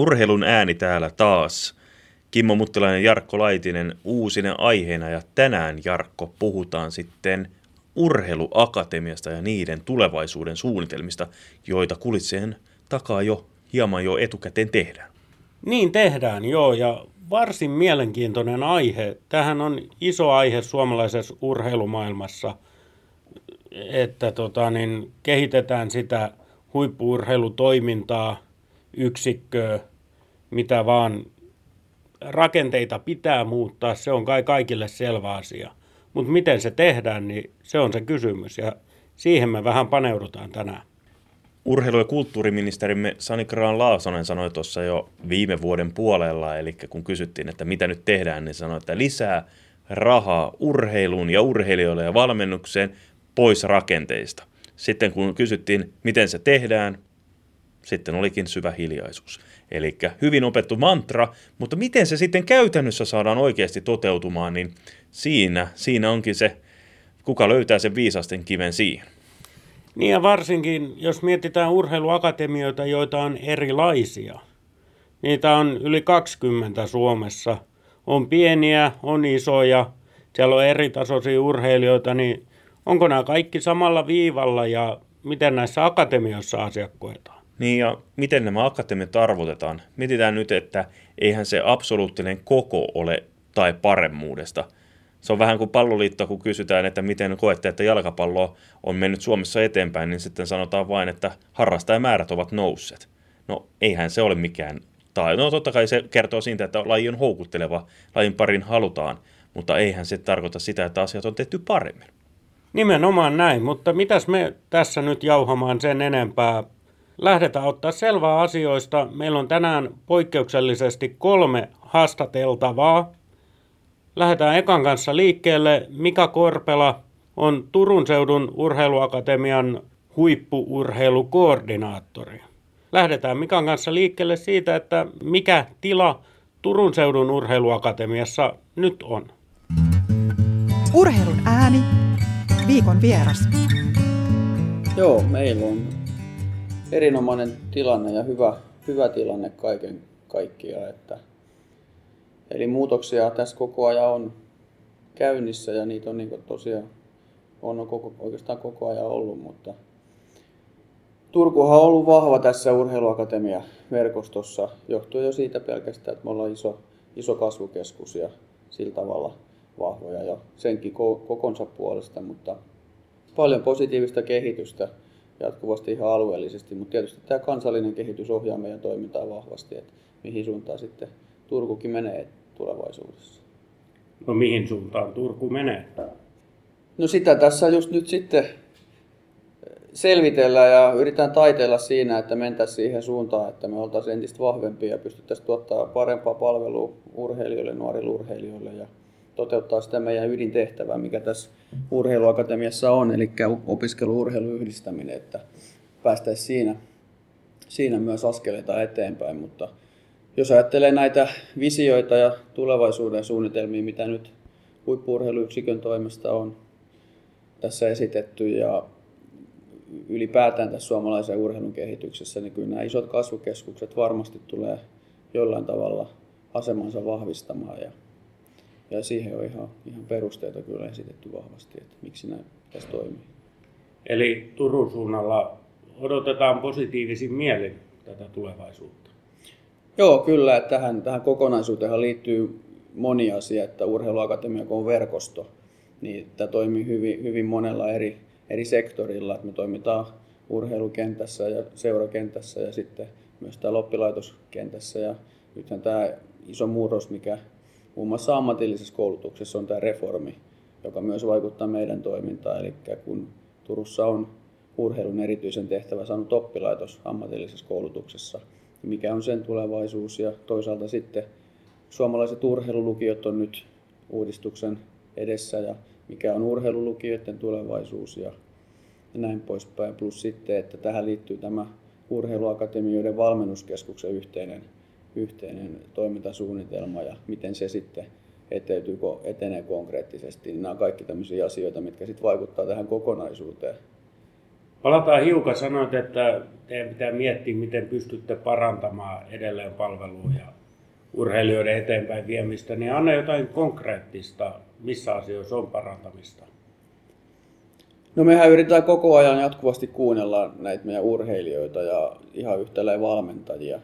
Urheilun ääni täällä taas. Kimmo Muttilainen ja Jarkko Laitinen uusinen aiheena ja tänään Jarkko puhutaan sitten urheiluakatemiasta ja niiden tulevaisuuden suunnitelmista, joita kulitseen takaa jo hieman jo etukäteen tehdään. Niin tehdään, joo, ja varsin mielenkiintoinen aihe. Tähän on iso aihe suomalaisessa urheilumaailmassa, että tota, niin, kehitetään sitä huippuurheilutoimintaa, yksikköä, mitä vaan rakenteita pitää muuttaa, se on kai kaikille selvä asia. Mutta miten se tehdään, niin se on se kysymys ja siihen me vähän paneudutaan tänään. Urheilu- ja kulttuuriministerimme Sani Graan Laasonen sanoi tuossa jo viime vuoden puolella, eli kun kysyttiin, että mitä nyt tehdään, niin sanoi, että lisää rahaa urheiluun ja urheilijoille ja valmennukseen pois rakenteista. Sitten kun kysyttiin, miten se tehdään, sitten olikin syvä hiljaisuus. Eli hyvin opettu mantra, mutta miten se sitten käytännössä saadaan oikeasti toteutumaan, niin siinä, siinä onkin se, kuka löytää sen viisasten kiven siihen. Niin ja varsinkin, jos mietitään urheiluakatemioita, joita on erilaisia. Niitä on yli 20 Suomessa. On pieniä, on isoja, siellä on eri tasoisia urheilijoita, niin onko nämä kaikki samalla viivalla ja miten näissä akatemioissa asiat? Niin ja miten nämä akatemiat arvotetaan? Mietitään nyt, että eihän se absoluuttinen koko ole tai paremmuudesta – se on vähän kuin palloliitto, kun kysytään, että miten koette, että jalkapallo on mennyt Suomessa eteenpäin, niin sitten sanotaan vain, että harrastajamäärät ovat nousseet. No eihän se ole mikään tai no totta kai se kertoo siitä, että laji on houkutteleva, lajin parin halutaan, mutta eihän se tarkoita sitä, että asiat on tehty paremmin. Nimenomaan näin, mutta mitäs me tässä nyt jauhamaan sen enempää? Lähdetään ottaa selvää asioista. Meillä on tänään poikkeuksellisesti kolme haastateltavaa. Lähdetään ekan kanssa liikkeelle. Mika Korpela on Turun seudun urheiluakatemian huippuurheilukoordinaattori. Lähdetään Mikan kanssa liikkeelle siitä, että mikä tila Turun seudun urheiluakatemiassa nyt on. Urheilun ääni. Viikon vieras. Joo, meillä on erinomainen tilanne ja hyvä, hyvä tilanne kaiken kaikkiaan. Että Eli muutoksia tässä koko ajan on käynnissä ja niitä on niin tosiaan on koko, oikeastaan koko ajan ollut, mutta Turkuhan on ollut vahva tässä urheiluakatemia verkostossa, johtuen jo siitä pelkästään, että me ollaan iso, iso kasvukeskus ja sillä tavalla vahvoja jo senkin kokonsa puolesta, mutta paljon positiivista kehitystä jatkuvasti ihan alueellisesti, mutta tietysti tämä kansallinen kehitys ohjaa meidän toimintaa vahvasti, että mihin suuntaan sitten Turkukin menee tulevaisuudessa. No mihin suuntaan Turku menee? No sitä tässä just nyt sitten selvitellään ja yritetään taiteella siinä, että mentäisiin siihen suuntaan, että me oltaisiin entistä vahvempia ja pystyttäisiin tuottaa parempaa palvelua urheilijoille, nuorille urheilijoille ja toteuttaa sitä meidän ydintehtävää, mikä tässä urheiluakatemiassa on, eli opiskelu-urheilun yhdistäminen, että päästäisiin siinä, siinä myös askeleita eteenpäin, mutta jos ajattelee näitä visioita ja tulevaisuuden suunnitelmia, mitä nyt huippuurheiluyksikön toimesta on tässä esitetty ja ylipäätään tässä suomalaisen urheilun kehityksessä, niin kyllä nämä isot kasvukeskukset varmasti tulee jollain tavalla asemansa vahvistamaan ja, ja siihen on ihan, ihan perusteita kyllä esitetty vahvasti, että miksi näin pitäisi toimia. Eli Turun suunnalla odotetaan positiivisin mielin tätä tulevaisuutta. Joo, kyllä. Että tähän, tähän kokonaisuuteen liittyy moni asia, että urheiluakatemia kun on verkosto, niin tämä toimii hyvin, hyvin monella eri, eri sektorilla. Että me toimitaan urheilukentässä ja seurakentässä ja sitten myös täällä oppilaitoskentässä. Ja nythän tämä iso murros, mikä muun muassa ammatillisessa koulutuksessa on tämä reformi, joka myös vaikuttaa meidän toimintaan. Eli kun Turussa on urheilun erityisen tehtävä saanut oppilaitos ammatillisessa koulutuksessa, mikä on sen tulevaisuus ja toisaalta sitten suomalaiset urheilulukiot on nyt uudistuksen edessä ja mikä on urheilulukijoiden tulevaisuus ja näin poispäin. Plus sitten, että tähän liittyy tämä urheiluakatemioiden valmennuskeskuksen yhteinen, yhteinen toimintasuunnitelma ja miten se sitten eteytyy, etenee konkreettisesti. Niin nämä on kaikki tämmöisiä asioita, mitkä sitten vaikuttaa tähän kokonaisuuteen. Palataan hiukan. Sanoit, että teidän pitää miettiä, miten pystytte parantamaan edelleen palvelua ja urheilijoiden eteenpäin viemistä. Niin anna jotain konkreettista, missä asioissa on parantamista. No mehän yritetään koko ajan jatkuvasti kuunnella näitä meidän urheilijoita ja ihan yhtä valmentajia.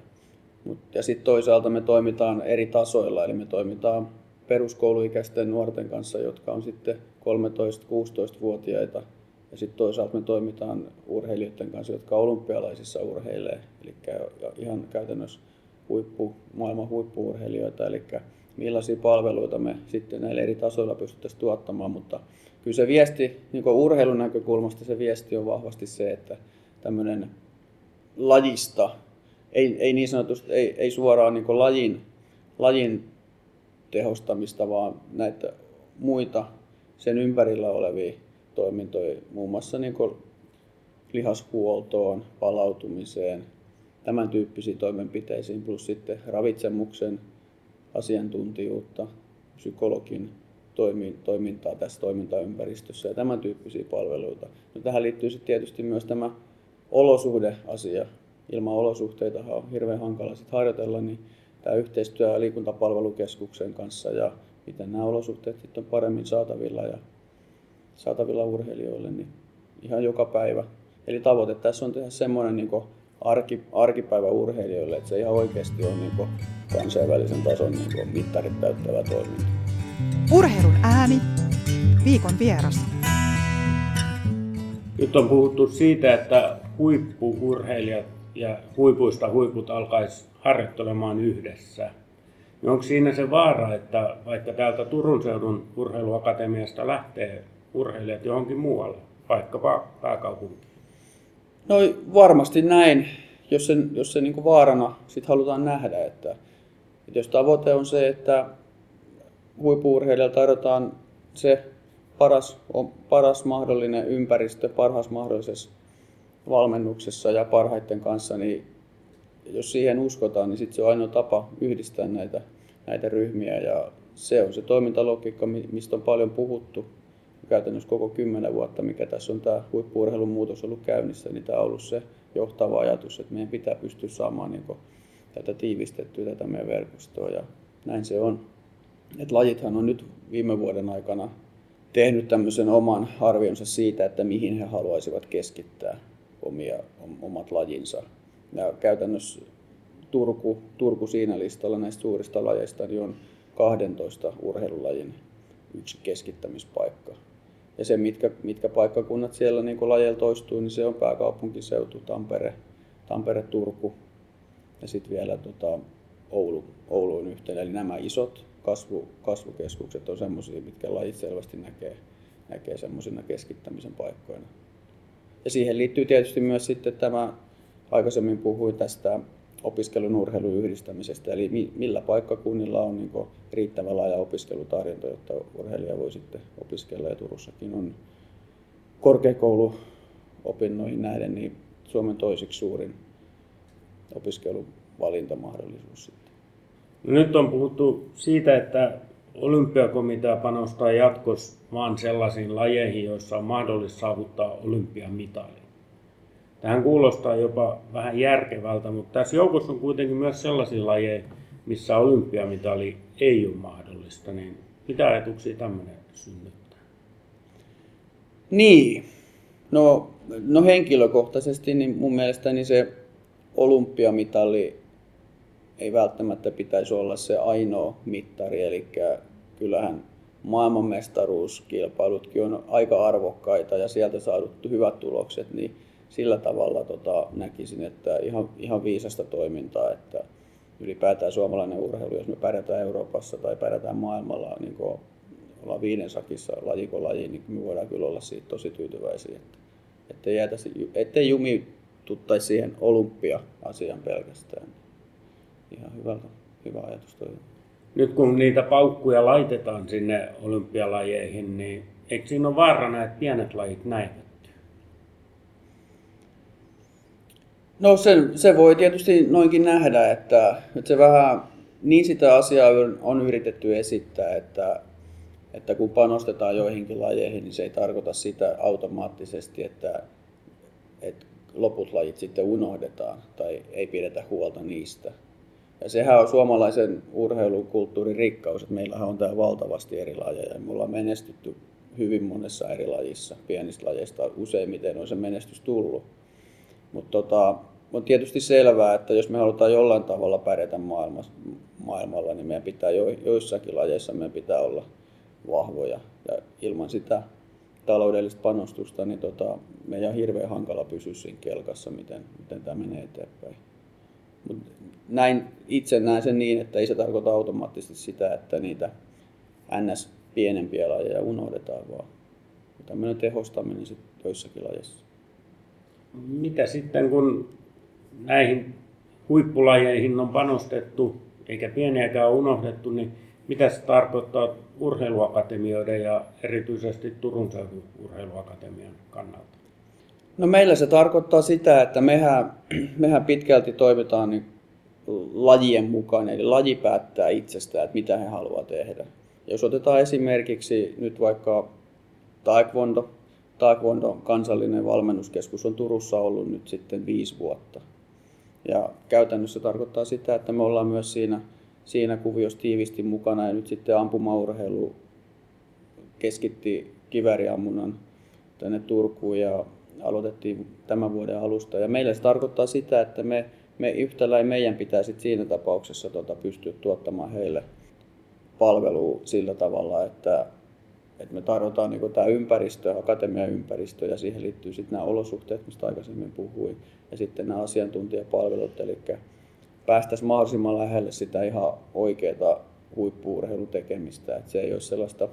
Mut, ja sitten toisaalta me toimitaan eri tasoilla, eli me toimitaan peruskouluikäisten nuorten kanssa, jotka on sitten 13-16-vuotiaita. Ja sitten toisaalta me toimitaan urheilijoiden kanssa, jotka olympialaisissa urheilee, eli ihan käytännössä huippu, maailman huippuurheilijoita, eli millaisia palveluita me sitten näillä eri tasoilla pystyttäisiin tuottamaan, mutta kyllä se viesti, niin urheilun näkökulmasta se viesti on vahvasti se, että tämmöinen lajista, ei, ei niin sanotusti, ei, ei suoraan niin lajin, lajin tehostamista, vaan näitä muita sen ympärillä olevia toimintoja, muun muassa niin lihashuoltoon, palautumiseen, tämän tyyppisiin toimenpiteisiin, plus sitten ravitsemuksen asiantuntijuutta, psykologin toimintaa tässä toimintaympäristössä ja tämän tyyppisiä palveluita. No, tähän liittyy sitten tietysti myös tämä olosuhdeasia. Ilman olosuhteita on hirveän hankala sit harjoitella, niin tämä yhteistyö liikuntapalvelukeskuksen kanssa ja miten nämä olosuhteet sitten on paremmin saatavilla ja saatavilla urheilijoille, niin ihan joka päivä. Eli tavoite tässä on tehdä semmoinen niin arki, arkipäivä urheilijoille, että se ihan oikeasti on niin kansainvälisen tason niin mittarit täyttävä toiminta. Urheilun ääni, viikon vieras. Nyt on puhuttu siitä, että huippuurheilijat ja huipuista huiput alkaisi harjoittelemaan yhdessä. Niin onko siinä se vaara, että vaikka täältä Turun seudun urheiluakatemiasta lähtee urheilijat johonkin muualle, vaikkapa pääkaupunkiin? No varmasti näin, jos se, jos se niin vaarana sit halutaan nähdä, että, että jos tavoite on se, että huippuurheilijalle tarjotaan se paras, paras mahdollinen ympäristö parhaassa mahdollisessa valmennuksessa ja parhaiten kanssa, niin jos siihen uskotaan, niin sitten se on ainoa tapa yhdistää näitä, näitä ryhmiä ja se on se toimintalogiikka, mistä on paljon puhuttu käytännössä koko kymmenen vuotta, mikä tässä on tämä huippuurheilun muutos ollut käynnissä, niin tämä on ollut se johtava ajatus, että meidän pitää pystyä saamaan niin tätä tiivistettyä, tätä meidän verkostoa ja näin se on. Et lajithan on nyt viime vuoden aikana tehnyt tämmöisen oman arvionsa siitä, että mihin he haluaisivat keskittää omia, omat lajinsa. Ja käytännössä Turku, Turku siinä listalla näistä suurista lajeista niin on 12 urheilulajin yksi keskittämispaikka. Ja se, mitkä, mitkä paikkakunnat siellä niin lajeilla toistuu, niin se on pääkaupunkiseutu, Tampere, Tampere Turku ja sitten vielä tota, Oulu, Ouluun yhteen. Eli nämä isot kasvu, kasvukeskukset on semmoisia, mitkä lajit selvästi näkee, näkee semmoisina keskittämisen paikkoina. Ja siihen liittyy tietysti myös sitten tämä, aikaisemmin puhuin tästä opiskelun urheilun yhdistämisestä, eli millä paikkakunnilla on niin riittävä laaja opiskelutarjonta, jotta urheilija voi sitten opiskella. Ja Turussakin on korkeakouluopinnoihin näiden niin Suomen toiseksi suurin opiskeluvalintamahdollisuus. Sitten. Nyt on puhuttu siitä, että olympiakomitea panostaa jatkossa vain sellaisiin lajeihin, joissa on mahdollista saavuttaa olympiamitali. Tähän kuulostaa jopa vähän järkevältä, mutta tässä joukossa on kuitenkin myös sellaisia lajeja, missä olympiamitali ei ole mahdollista. Niin mitä ajatuksia tämmöinen synnyttää? Niin, no, no henkilökohtaisesti niin mun mielestäni se olympiamitali ei välttämättä pitäisi olla se ainoa mittari, eli kyllähän maailmanmestaruuskilpailutkin on aika arvokkaita ja sieltä saadut hyvät tulokset, niin sillä tavalla tota, näkisin, että ihan, ihan viisasta toimintaa, että ylipäätään suomalainen urheilu, jos me pärjätään Euroopassa tai pärjätään maailmalla, niin kuin ollaan viiden sakissa lajiko laji, niin me voidaan kyllä olla siitä tosi tyytyväisiä. Että, ettei, jäätäisi, ettei jumituttaisi siihen olympia-asian pelkästään. Ihan hyvä, hyvä ajatus toi. Nyt kun niitä paukkuja laitetaan sinne olympialajeihin, niin eikö siinä ole vaarana, että pienet lajit näivät? No se, se voi tietysti noinkin nähdä, että, että se vähän niin sitä asiaa on yritetty esittää, että, että kun panostetaan joihinkin lajeihin, niin se ei tarkoita sitä automaattisesti, että että loput lajit sitten unohdetaan tai ei pidetä huolta niistä. Ja sehän on suomalaisen urheilukulttuurin rikkaus, että meillähän on täällä valtavasti eri lajeja ja me ollaan menestytty hyvin monessa eri lajissa, pienistä lajeista useimmiten on se menestys tullut. Mutta tota, on tietysti selvää, että jos me halutaan jollain tavalla pärjätä maailmassa, maailmalla, niin meidän pitää jo, joissakin lajeissa meidän pitää olla vahvoja. Ja ilman sitä taloudellista panostusta, niin tota, meidän on hirveän hankala pysyä siinä kelkassa, miten, miten tämä menee eteenpäin. Mut näin, itse näen sen niin, että ei se tarkoita automaattisesti sitä, että niitä ns. pienempiä lajeja unohdetaan, vaan tämmöinen tehostaminen sitten joissakin lajeissa. Mitä sitten, kun näihin huippulajeihin on panostettu, eikä pieniäkään unohdettu, niin mitä se tarkoittaa urheiluakatemioiden ja erityisesti Turun seudun urheiluakatemian kannalta? No meillä se tarkoittaa sitä, että mehän, mehän pitkälti toimitaan niin lajien mukaan, eli laji päättää itsestään, että mitä he haluavat tehdä. Jos otetaan esimerkiksi nyt vaikka Taekwondo, Taekwondo kansallinen valmennuskeskus on Turussa ollut nyt sitten viisi vuotta. Ja käytännössä tarkoittaa sitä, että me ollaan myös siinä, siinä kuviossa tiivisti mukana ja nyt sitten ampumaurheilu keskitti kiväriammunnan tänne Turkuun ja aloitettiin tämän vuoden alusta. Ja meille se tarkoittaa sitä, että me, me yhtä lailla meidän pitää sit siinä tapauksessa tota, pystyä tuottamaan heille palvelua sillä tavalla, että, että me tarjotaan niin tämä ympäristö, akatemian ympäristö ja siihen liittyy sitten nämä olosuhteet, mistä aikaisemmin puhuin, ja sitten nämä asiantuntijapalvelut, eli päästäisiin mahdollisimman lähelle sitä ihan oikeaa huippuurheilun tekemistä, että se ei ole sellaista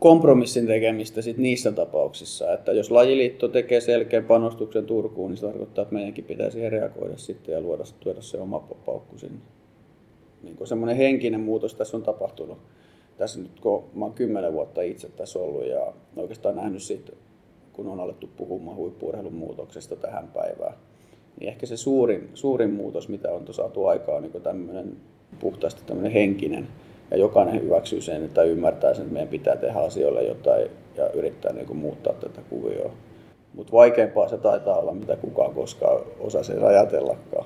kompromissin tekemistä sit niissä tapauksissa, että jos lajiliitto tekee selkeän panostuksen Turkuun, niin se tarkoittaa, että meidänkin pitää siihen reagoida sitten ja luoda, tuoda se oma paukku sinne. Niin semmoinen henkinen muutos tässä on tapahtunut. Tässä nyt kun mä oon kymmenen vuotta itse tässä ollut ja oikeastaan nähnyt siitä, kun on alettu puhumaan huippuurheilun muutoksesta tähän päivään, niin ehkä se suurin, suurin muutos, mitä on saatu aikaan, on niin tämmöinen puhtaasti tämmöinen henkinen ja jokainen hyväksyy sen, että ymmärtää sen, että meidän pitää tehdä asioille jotain ja yrittää niin kuin muuttaa tätä kuvioa. Mutta vaikeampaa se taitaa olla, mitä kukaan koskaan osasi ajatellakaan.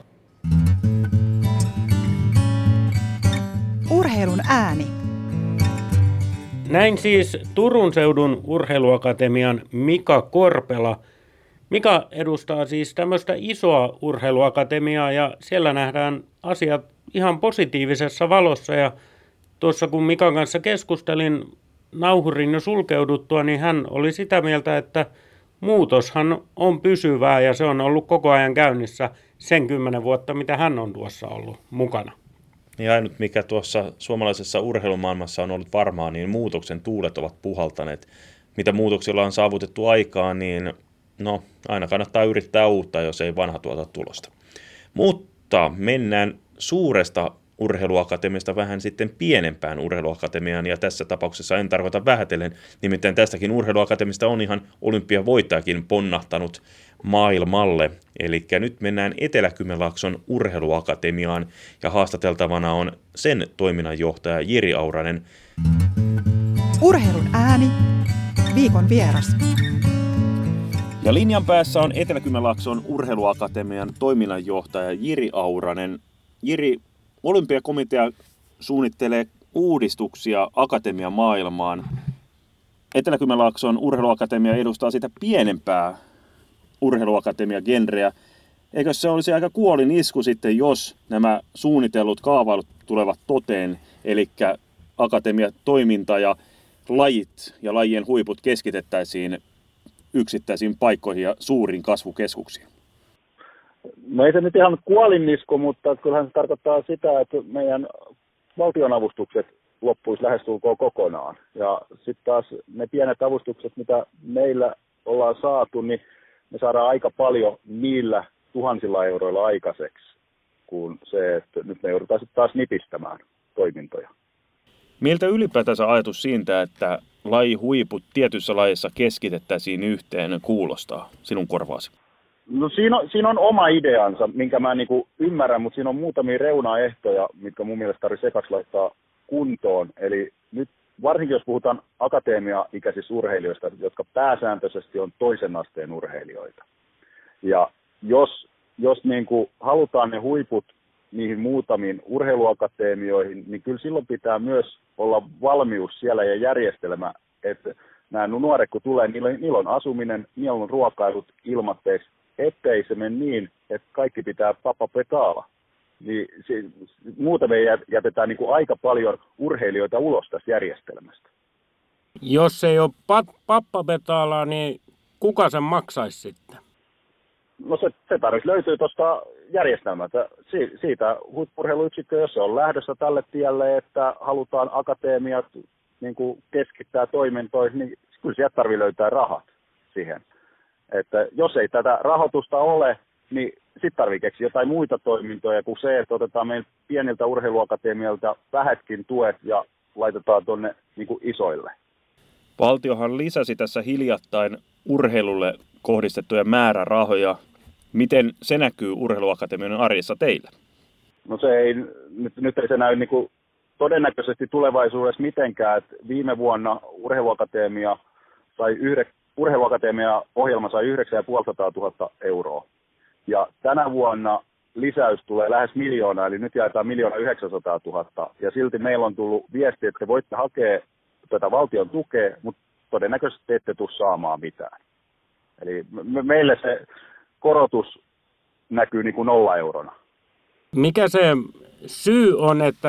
Urheilun ääni. Näin siis Turun seudun urheiluakatemian Mika Korpela. Mika edustaa siis tämmöistä isoa urheiluakatemiaa ja siellä nähdään asiat ihan positiivisessa valossa ja tuossa kun Mikan kanssa keskustelin nauhurin jo sulkeuduttua, niin hän oli sitä mieltä, että muutoshan on pysyvää ja se on ollut koko ajan käynnissä sen kymmenen vuotta, mitä hän on tuossa ollut mukana. Niin ainut, mikä tuossa suomalaisessa urheilumaailmassa on ollut varmaa, niin muutoksen tuulet ovat puhaltaneet. Mitä muutoksilla on saavutettu aikaan, niin no, aina kannattaa yrittää uutta, jos ei vanha tuota tulosta. Mutta mennään suuresta urheiluakatemiasta vähän sitten pienempään urheiluakatemiaan, ja tässä tapauksessa en tarkoita vähätellen, nimittäin tästäkin urheiluakatemista on ihan olympiavoittajakin ponnahtanut maailmalle. Eli nyt mennään Etelä-Kymenlaakson urheiluakatemiaan, ja haastateltavana on sen toiminnanjohtaja Jiri Auranen. Urheilun ääni, viikon vieras. Ja linjan päässä on Etelä-Kymenlaakson urheiluakatemian toiminnanjohtaja Jiri Auranen. Jiri, Olympiakomitea suunnittelee uudistuksia akatemian maailmaan. Etelä-Kymenlaakson urheiluakatemia edustaa sitä pienempää urheiluakatemia-genreä. Eikö se olisi aika kuolin isku sitten, jos nämä suunnitellut kaavailut tulevat toteen, eli akatemia toiminta ja lajit ja lajien huiput keskitettäisiin yksittäisiin paikkoihin ja suuriin kasvukeskuksiin? No ei se nyt ihan kuolinisku, mutta kyllähän se tarkoittaa sitä, että meidän valtionavustukset loppuisi lähestulkoon kokonaan. Ja sitten taas ne pienet avustukset, mitä meillä ollaan saatu, niin me saadaan aika paljon niillä tuhansilla euroilla aikaiseksi, kuin se, että nyt me joudutaan sitten taas nipistämään toimintoja. Miltä ylipäätänsä ajatus siitä, että lajihuiput tietyssä lajissa keskitettäisiin yhteen kuulostaa sinun korvaasi? No siinä on, siinä on oma ideansa, minkä mä niin ymmärrän, mutta siinä on muutamia reunaehtoja, mitkä mun mielestä tarvitsee sekaksi laittaa kuntoon. Eli nyt varsinkin jos puhutaan akatemia-ikäisistä urheilijoista, jotka pääsääntöisesti on toisen asteen urheilijoita, Ja jos, jos niin kuin halutaan ne huiput niihin muutamiin urheiluakatemioihin, niin kyllä silloin pitää myös olla valmius siellä ja järjestelmä, että nämä nuoret kun tulee, niillä, niillä on asuminen, niillä on ruokailut ilmatteeksi, ettei se mene niin, että kaikki pitää papa petaala. Niin se, muuten me jätetään niin kuin aika paljon urheilijoita ulos tästä järjestelmästä. Jos ei ole pat- pappapetaalaa, niin kuka sen maksaisi sitten? No se, se tarvitsisi löytyy tuosta järjestelmältä. Si, siitä huippurheiluyksikkö, jos se on lähdössä tälle tielle, että halutaan akatemiat niin kuin keskittää toimintoihin, niin kyllä sieltä tarvitsee löytää rahat siihen. Että jos ei tätä rahoitusta ole, niin sitten tarvii keksiä jotain muita toimintoja kuin se, että otetaan meidän pieniltä urheiluakatemialta vähätkin tuet ja laitetaan tuonne niin isoille. Valtiohan lisäsi tässä hiljattain urheilulle kohdistettuja määrärahoja. Miten se näkyy urheiluakatemian arjessa teillä? No se ei, nyt, nyt ei se näy niin kuin todennäköisesti tulevaisuudessa mitenkään. Että viime vuonna urheiluakatemia sai urheiluakatemia ohjelma sai 9500 000 euroa. Ja tänä vuonna lisäys tulee lähes miljoona, eli nyt jaetaan miljoona 900 000. Ja silti meillä on tullut viesti, että te voitte hakea tätä valtion tukea, mutta todennäköisesti te ette tule saamaan mitään. Eli me, meille se korotus näkyy niin kuin nolla eurona. Mikä se syy on, että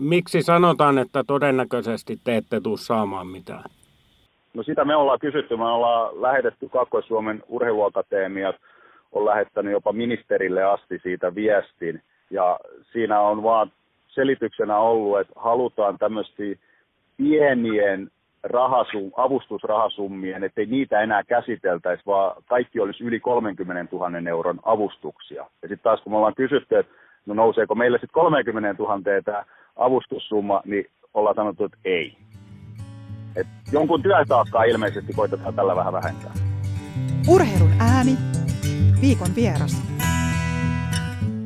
miksi sanotaan, että todennäköisesti te ette tule saamaan mitään? No sitä me ollaan kysytty. Me ollaan lähetetty Kaakkois-Suomen urheiluakatemiat, on lähettänyt jopa ministerille asti siitä viestin. Ja siinä on vaan selityksenä ollut, että halutaan tämmöisiä pienien rahasum, avustusrahasummien, ettei niitä enää käsiteltäisi, vaan kaikki olisi yli 30 000 euron avustuksia. Ja sitten taas kun me ollaan kysytty, että no nouseeko meille sitten 30 000 tämä avustussumma, niin ollaan sanottu, että ei. Et jonkun työtaakkaa ilmeisesti koitetaan tällä vähän vähentää. Urheilun ääni, viikon vieras.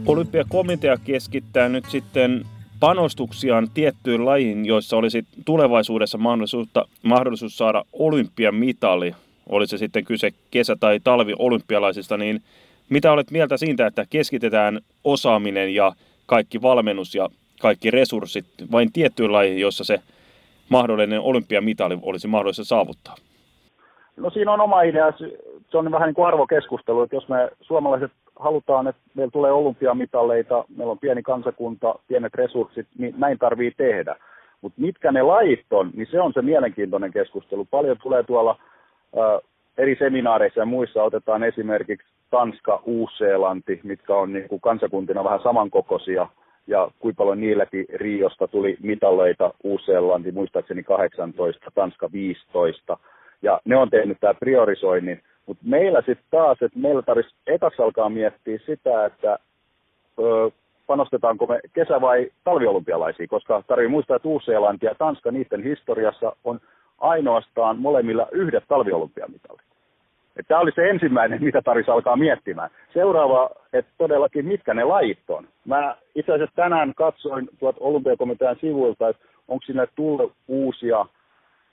Olympiakomitea keskittää nyt sitten panostuksiaan tiettyyn lajiin, joissa olisi tulevaisuudessa mahdollisuutta, mahdollisuus saada olympiamitali, oli se sitten kyse kesä- tai talvi-olympialaisista, niin mitä olet mieltä siitä, että keskitetään osaaminen ja kaikki valmennus ja kaikki resurssit vain tiettyyn lajiin, jossa se mahdollinen olympiamitali olisi mahdollista saavuttaa? No siinä on oma idea. Se on vähän niin kuin arvokeskustelu, että jos me suomalaiset halutaan, että meillä tulee olympiamitaleita, meillä on pieni kansakunta, pienet resurssit, niin näin tarvii tehdä. Mutta mitkä ne lajit on, niin se on se mielenkiintoinen keskustelu. Paljon tulee tuolla eri seminaareissa ja muissa, otetaan esimerkiksi Tanska, Uus-Seelanti, mitkä on niin kuin kansakuntina vähän samankokoisia, ja kuinka paljon niilläkin Riosta tuli mitaleita, Uus-Seelanti muistaakseni 18, Tanska 15, ja ne on tehnyt tämä priorisoinnin, mutta meillä sitten taas, että meillä tarvitsisi ekaksi alkaa miettiä sitä, että ö, panostetaanko me kesä- vai talviolympialaisiin, koska tarvii muistaa, että Uusi-Seelanti ja Tanska, niiden historiassa on ainoastaan molemmilla yhdet talviolympiamitalit. Tämä oli se ensimmäinen, mitä tarvitsisi alkaa miettimään. Seuraava, että todellakin mitkä ne lajit on. Mä itse asiassa tänään katsoin tuot olympiakomitean sivuilta, että onko sinne tullut uusia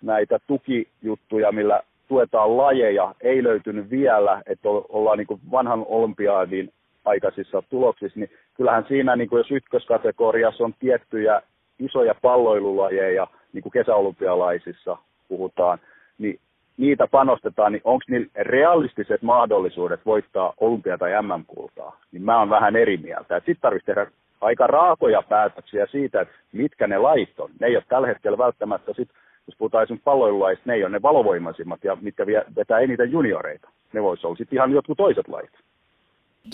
näitä tukijuttuja, millä tuetaan lajeja, ei löytynyt vielä, että ollaan niin vanhan olympiaadin aikaisissa tuloksissa, niin kyllähän siinä, niin kuin jos ykköskategoriassa on tiettyjä isoja palloilulajeja, niin kuin kesäolympialaisissa puhutaan, niin niitä panostetaan, niin onko niillä realistiset mahdollisuudet voittaa olympia- tai MM-kultaa, niin mä oon vähän eri mieltä. Sitten tarvitsisi tehdä aika raakoja päätöksiä siitä, että mitkä ne lait on. Ne ei ole tällä hetkellä välttämättä sit jos puhutaan esimerkiksi palloilulaista, ne ei ole ne valovoimaisimmat ja mitkä vetää eniten junioreita. Ne voisi olla sitten ihan jotkut toiset lait.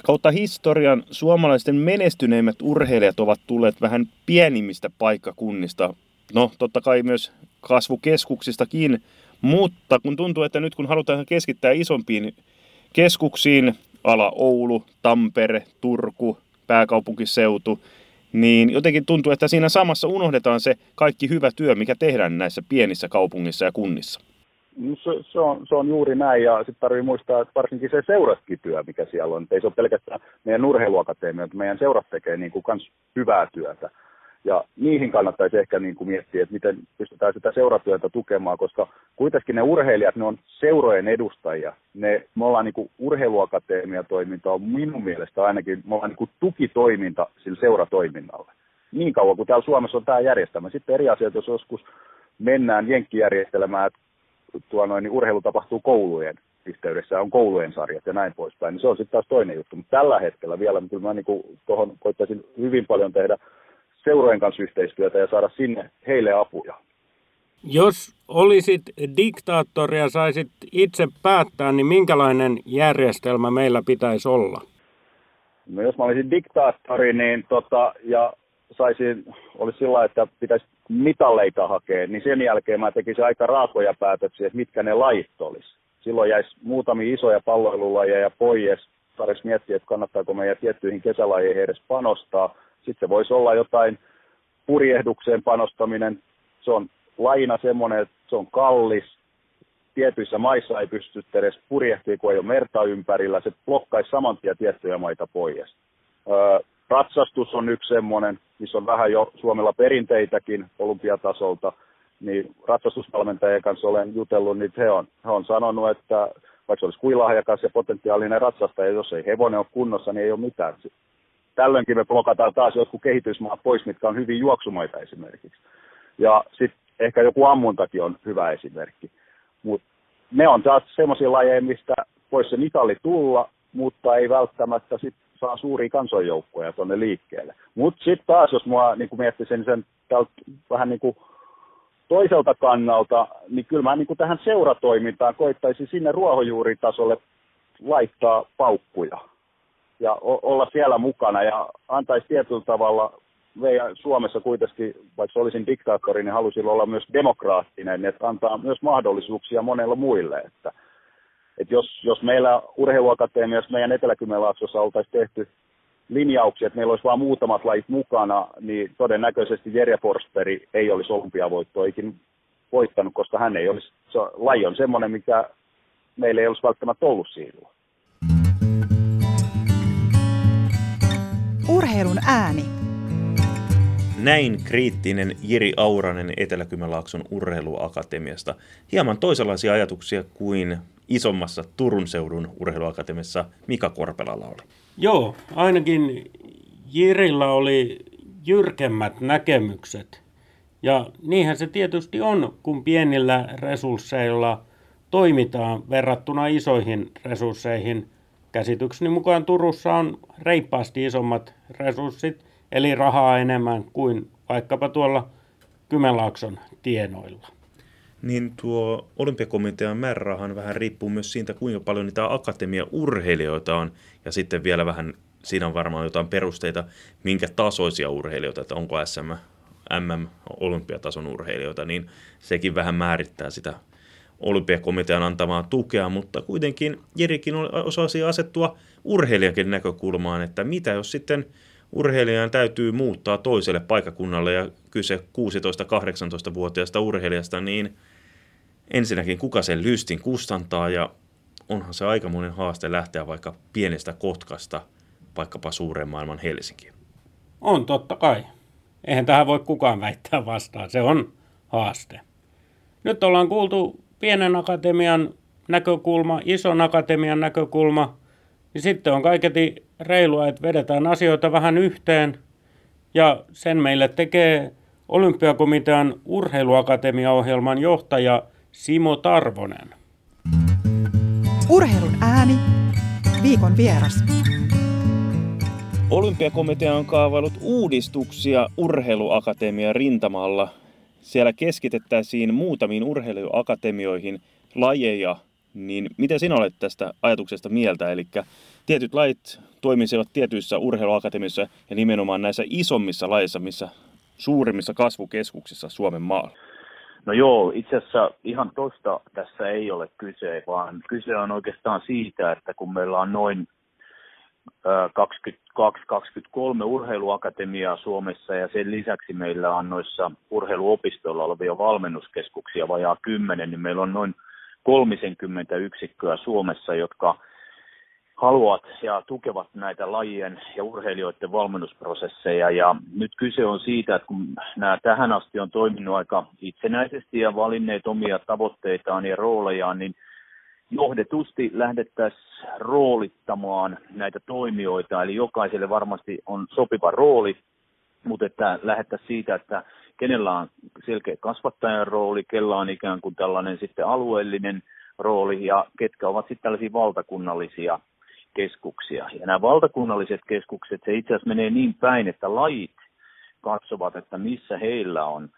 Kautta historian suomalaisten menestyneimmät urheilijat ovat tulleet vähän pienimmistä paikkakunnista. No, totta kai myös kasvukeskuksistakin, mutta kun tuntuu, että nyt kun halutaan keskittää isompiin keskuksiin, ala Oulu, Tampere, Turku, pääkaupunkiseutu, niin jotenkin tuntuu, että siinä samassa unohdetaan se kaikki hyvä työ, mikä tehdään näissä pienissä kaupungissa ja kunnissa. No se, se, on, se on juuri näin ja sitten tarvii muistaa, että varsinkin se seuraskityö, mikä siellä on. Että ei se ole pelkästään meidän urheiluakatemia, että meidän seurat tekee niin hyvää työtä. Ja niihin kannattaisi ehkä niin kuin miettiä, että miten pystytään sitä seuratyötä tukemaan, koska kuitenkin ne urheilijat, ne on seurojen edustajia. Ne, me ollaan niin kuin urheiluakatemiatoiminta on minun mielestä ainakin, me ollaan niin kuin tukitoiminta sillä seuratoiminnalle. Niin kauan kuin täällä Suomessa on tämä järjestelmä. Sitten eri asiat, jos joskus mennään jenkkijärjestelmään, että tuo noin, niin urheilu tapahtuu koulujen yhteydessä, on koulujen sarjat ja näin poispäin, niin se on sitten taas toinen juttu. Mutta tällä hetkellä vielä, kyllä mä niin tuohon koittaisin hyvin paljon tehdä seurojen kanssa yhteistyötä ja saada sinne heille apuja. Jos olisit diktaattori ja saisit itse päättää, niin minkälainen järjestelmä meillä pitäisi olla? No jos mä olisin diktaattori, niin tota, ja saisin, olisi sillä että pitäisi mitalleita hakea, niin sen jälkeen mä tekisin aika raakoja päätöksiä, että mitkä ne lajit olisi. Silloin jäisi muutamia isoja palloilulajeja pois. Tarvitsisi miettiä, että kannattaako meidän tiettyihin kesälajeihin edes panostaa. Sitten se voisi olla jotain purjehdukseen panostaminen. Se on laina semmoinen, että se on kallis. Tietyissä maissa ei pysty edes purjehtimaan, kun ei ole merta ympärillä. Se blokkaisi saman tien tiettyjä maita pois. Ratsastus on yksi semmoinen, missä on vähän jo Suomella perinteitäkin olympiatasolta. Niin ratsastusvalmentajien kanssa olen jutellut, niin he on, he on sanonut, että vaikka se olisi kuilahjakas ja potentiaalinen ratsastaja, jos ei hevonen ole kunnossa, niin ei ole mitään tällöinkin me blokataan taas jotkut kehitysmaat pois, mitkä on hyvin juoksumaita esimerkiksi. Ja sitten ehkä joku ammuntakin on hyvä esimerkki. Mutta ne on taas semmoisia lajeja, mistä voisi se mitalli tulla, mutta ei välttämättä sit saa suuria kansanjoukkoja tuonne liikkeelle. Mutta sitten taas, jos mua niin miettisin sen tältä vähän niin kuin toiselta kannalta, niin kyllä mä niin kuin tähän seuratoimintaan koittaisin sinne ruohonjuuritasolle laittaa paukkuja ja olla siellä mukana ja antaisi tietyllä tavalla Suomessa kuitenkin, vaikka olisin diktaattori, niin halusin olla myös demokraattinen, että antaa myös mahdollisuuksia monella muille. Että, että jos, jos meillä urheiluakatemiassa meidän Etelä-Kymenlaaksossa oltaisiin tehty linjauksia, että meillä olisi vain muutamat lajit mukana, niin todennäköisesti Jere Forsteri ei olisi olympiavoittoa ikin voittanut, koska hän ei olisi, se, laji on semmoinen, mikä meillä ei olisi välttämättä ollut silloin. Urheilun ääni. Näin kriittinen Jiri Auranen Etelä-Kymenlaakson urheiluakatemiasta. Hieman toisenlaisia ajatuksia kuin isommassa Turun seudun urheiluakatemiassa Mika Korpelalla oli. Joo, ainakin Jirillä oli jyrkemmät näkemykset. Ja niinhän se tietysti on, kun pienillä resursseilla toimitaan verrattuna isoihin resursseihin – Käsitykseni mukaan Turussa on reippaasti isommat resurssit, eli rahaa enemmän kuin vaikkapa tuolla Kymenlaakson tienoilla. Niin tuo olympiakomitean määrärahan vähän riippuu myös siitä, kuinka paljon niitä akatemia-urheilijoita on, ja sitten vielä vähän, siinä on varmaan jotain perusteita, minkä tasoisia urheilijoita, että onko SM, MM, olympiatason urheilijoita, niin sekin vähän määrittää sitä olympiakomitean antamaa tukea, mutta kuitenkin Jerikin osasi asettua urheilijakin näkökulmaan, että mitä jos sitten urheilijan täytyy muuttaa toiselle paikakunnalle ja kyse 16-18-vuotiaasta urheilijasta, niin ensinnäkin kuka sen lystin kustantaa ja onhan se aikamoinen haaste lähteä vaikka pienestä Kotkasta vaikkapa suuren maailman Helsinkiin. On totta kai. Eihän tähän voi kukaan väittää vastaan. Se on haaste. Nyt ollaan kuultu pienen akatemian näkökulma, ison akatemian näkökulma, niin sitten on kaiketi reilua, että vedetään asioita vähän yhteen. Ja sen meille tekee Olympiakomitean urheiluakatemiaohjelman johtaja Simo Tarvonen. Urheilun ääni. Viikon vieras. Olympiakomitea on kaavailut uudistuksia urheiluakatemia rintamalla – siellä keskitettäisiin muutamiin urheiluakatemioihin lajeja, niin miten sinä olet tästä ajatuksesta mieltä? Eli tietyt lajit toimisivat tietyissä urheiluakatemioissa ja nimenomaan näissä isommissa lajeissa, missä suurimmissa kasvukeskuksissa Suomen maalla. No joo, itse asiassa ihan tosta tässä ei ole kyse, vaan kyse on oikeastaan siitä, että kun meillä on noin 22-23 urheiluakatemiaa Suomessa ja sen lisäksi meillä on noissa urheiluopistoilla olevia valmennuskeskuksia vajaa 10, niin meillä on noin 30 yksikköä Suomessa, jotka haluavat ja tukevat näitä lajien ja urheilijoiden valmennusprosesseja. Ja nyt kyse on siitä, että kun nämä tähän asti on toiminut aika itsenäisesti ja valinneet omia tavoitteitaan ja roolejaan, niin johdetusti lähdettäisiin roolittamaan näitä toimijoita, eli jokaiselle varmasti on sopiva rooli, mutta että lähdettäisiin siitä, että kenellä on selkeä kasvattajan rooli, kella on ikään kuin tällainen sitten alueellinen rooli ja ketkä ovat sitten tällaisia valtakunnallisia keskuksia. Ja nämä valtakunnalliset keskukset, se itse asiassa menee niin päin, että lajit katsovat, että missä heillä on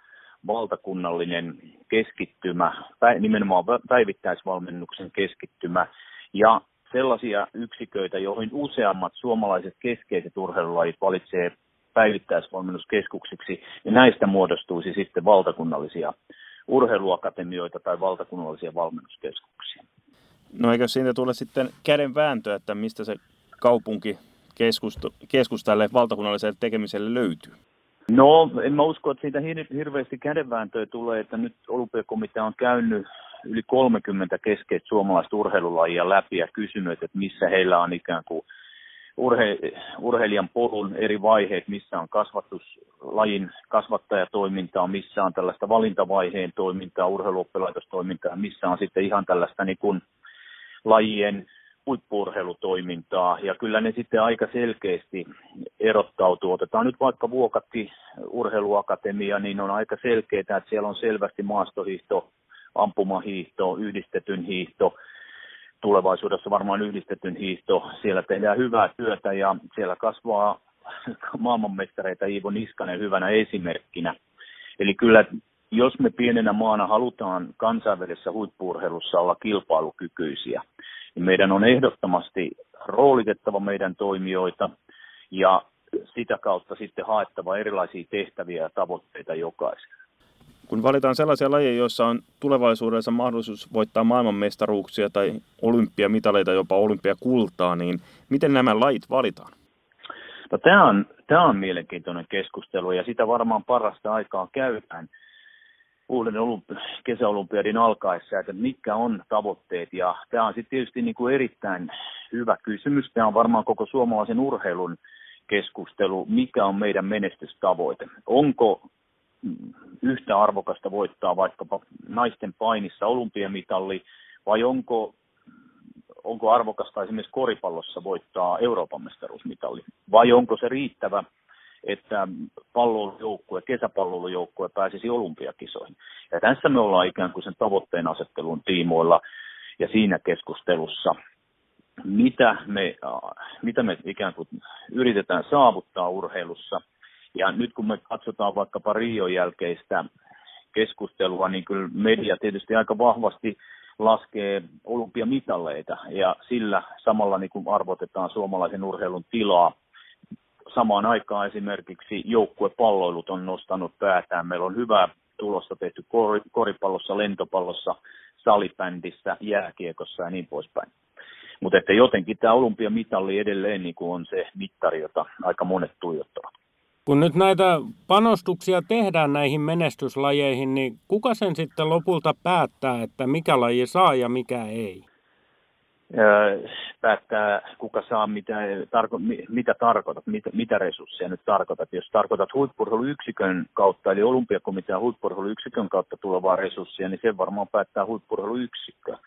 valtakunnallinen keskittymä, nimenomaan päivittäisvalmennuksen keskittymä ja sellaisia yksiköitä, joihin useammat suomalaiset keskeiset urheilulajit valitsee päivittäisvalmennuskeskuksiksi, ja näistä muodostuisi sitten valtakunnallisia urheiluakatemioita tai valtakunnallisia valmennuskeskuksia. No eikö siitä tule sitten kädenvääntöä, että mistä se kaupunki keskus tälle valtakunnalliselle tekemiselle löytyy? No, en mä usko, että siitä hir- hirveästi kädenvääntöä tulee, että nyt olympiakomitea on käynyt yli 30 keskeistä suomalaista urheilulajia läpi ja kysynyt, että missä heillä on ikään kuin urhe- urheilijan polun eri vaiheet, missä on kasvatuslajin kasvattajatoimintaa, missä on tällaista valintavaiheen toimintaa, urheiluoppilaitostoimintaa, missä on sitten ihan tällaista niin kuin lajien huippuurheilutoimintaa, ja kyllä ne sitten aika selkeästi erottautuu. Otetaan nyt vaikka Vuokatti urheiluakatemia, niin on aika selkeää, että siellä on selvästi maastohiihto, ampumahiihto, yhdistetyn hiihto, tulevaisuudessa varmaan yhdistetyn hiihto. Siellä tehdään hyvää työtä ja siellä kasvaa maailmanmestareita Iivo Niskanen hyvänä esimerkkinä. Eli kyllä jos me pienenä maana halutaan kansainvälisessä huippuurheilussa olla kilpailukykyisiä, niin meidän on ehdottomasti roolitettava meidän toimijoita ja sitä kautta sitten haettava erilaisia tehtäviä ja tavoitteita jokaiselle. Kun valitaan sellaisia lajeja, joissa on tulevaisuudessa mahdollisuus voittaa maailmanmestaruuksia tai olympiamitaleita, jopa olympiakultaa, niin miten nämä lajit valitaan? No, tämä, on, tämä on mielenkiintoinen keskustelu ja sitä varmaan parasta aikaa käydään uuden olympi- kesäolympiadin alkaessa, että mitkä on tavoitteet. Ja tämä on sitten tietysti niin kuin erittäin hyvä kysymys. Tämä on varmaan koko suomalaisen urheilun keskustelu, mikä on meidän menestystavoite. Onko yhtä arvokasta voittaa vaikkapa naisten painissa olympiamitalli, vai onko, onko arvokasta esimerkiksi koripallossa voittaa Euroopan mestaruusmitalli, vai onko se riittävä että palloilujoukkue, kesäpalloilujoukkue pääsisi olympiakisoihin. Ja tässä me ollaan ikään kuin sen tavoitteen asettelun tiimoilla ja siinä keskustelussa, mitä me, mitä me ikään kuin yritetään saavuttaa urheilussa. Ja nyt kun me katsotaan vaikkapa Rion jälkeistä keskustelua, niin kyllä media tietysti aika vahvasti laskee olympiamitalleita ja sillä samalla niin kuin arvotetaan suomalaisen urheilun tilaa samaan aikaan esimerkiksi joukkuepalloilut on nostanut päätään. Meillä on hyvää tulosta tehty koripallossa, lentopallossa, salibändissä, jääkiekossa ja niin poispäin. Mutta että jotenkin tämä olympiamitalli edelleen niin kuin on se mittari, jota aika monet tuijottavat. Kun nyt näitä panostuksia tehdään näihin menestyslajeihin, niin kuka sen sitten lopulta päättää, että mikä laji saa ja mikä ei? Päättää, kuka saa mitä, tarko, mitä tarkoitat, mitä, mitä resursseja nyt tarkoitat. Jos tarkoitat huippurheiluyksikön kautta, eli olympiakomitean huippurheiluyksikön kautta tulevaa resurssia, niin sen varmaan päättää huippurheiluyksikkö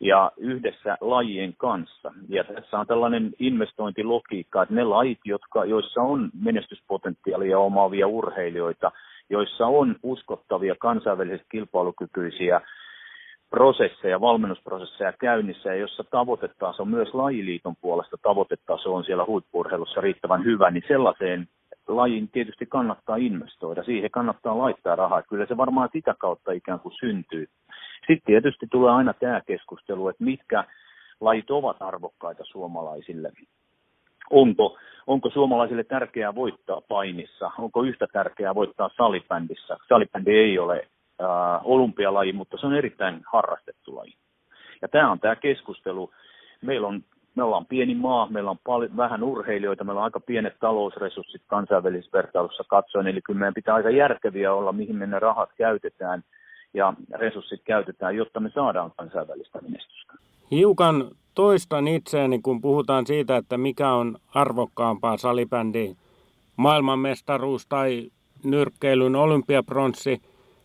ja yhdessä lajien kanssa. Ja tässä on tällainen investointilogiikka, että ne lajit, jotka, joissa on menestyspotentiaalia omaavia urheilijoita, joissa on uskottavia kansainvälisesti kilpailukykyisiä prosesseja, valmennusprosesseja käynnissä, ja jossa tavoitetaso myös lajiliiton puolesta tavoitetaso on siellä huippurheilussa riittävän hyvä, niin sellaiseen lajiin tietysti kannattaa investoida, siihen kannattaa laittaa rahaa. Kyllä se varmaan sitä kautta ikään kuin syntyy. Sitten tietysti tulee aina tämä keskustelu, että mitkä lajit ovat arvokkaita suomalaisille. Onko, onko suomalaisille tärkeää voittaa painissa? Onko yhtä tärkeää voittaa salibändissä? Salibändi ei ole äh, olympialaji, mutta se on erittäin harrastettu laji. Ja tämä on tämä keskustelu. Meillä on, me ollaan pieni maa, meillä on paljon, vähän urheilijoita, meillä on aika pienet talousresurssit kansainvälisessä vertailussa katsoen, eli kyllä meidän pitää aika järkeviä olla, mihin me ne rahat käytetään ja resurssit käytetään, jotta me saadaan kansainvälistä menestystä. Hiukan toistan itseäni, kun puhutaan siitä, että mikä on arvokkaampaa salibändi, maailmanmestaruus tai nyrkkeilyn olympiapronssi,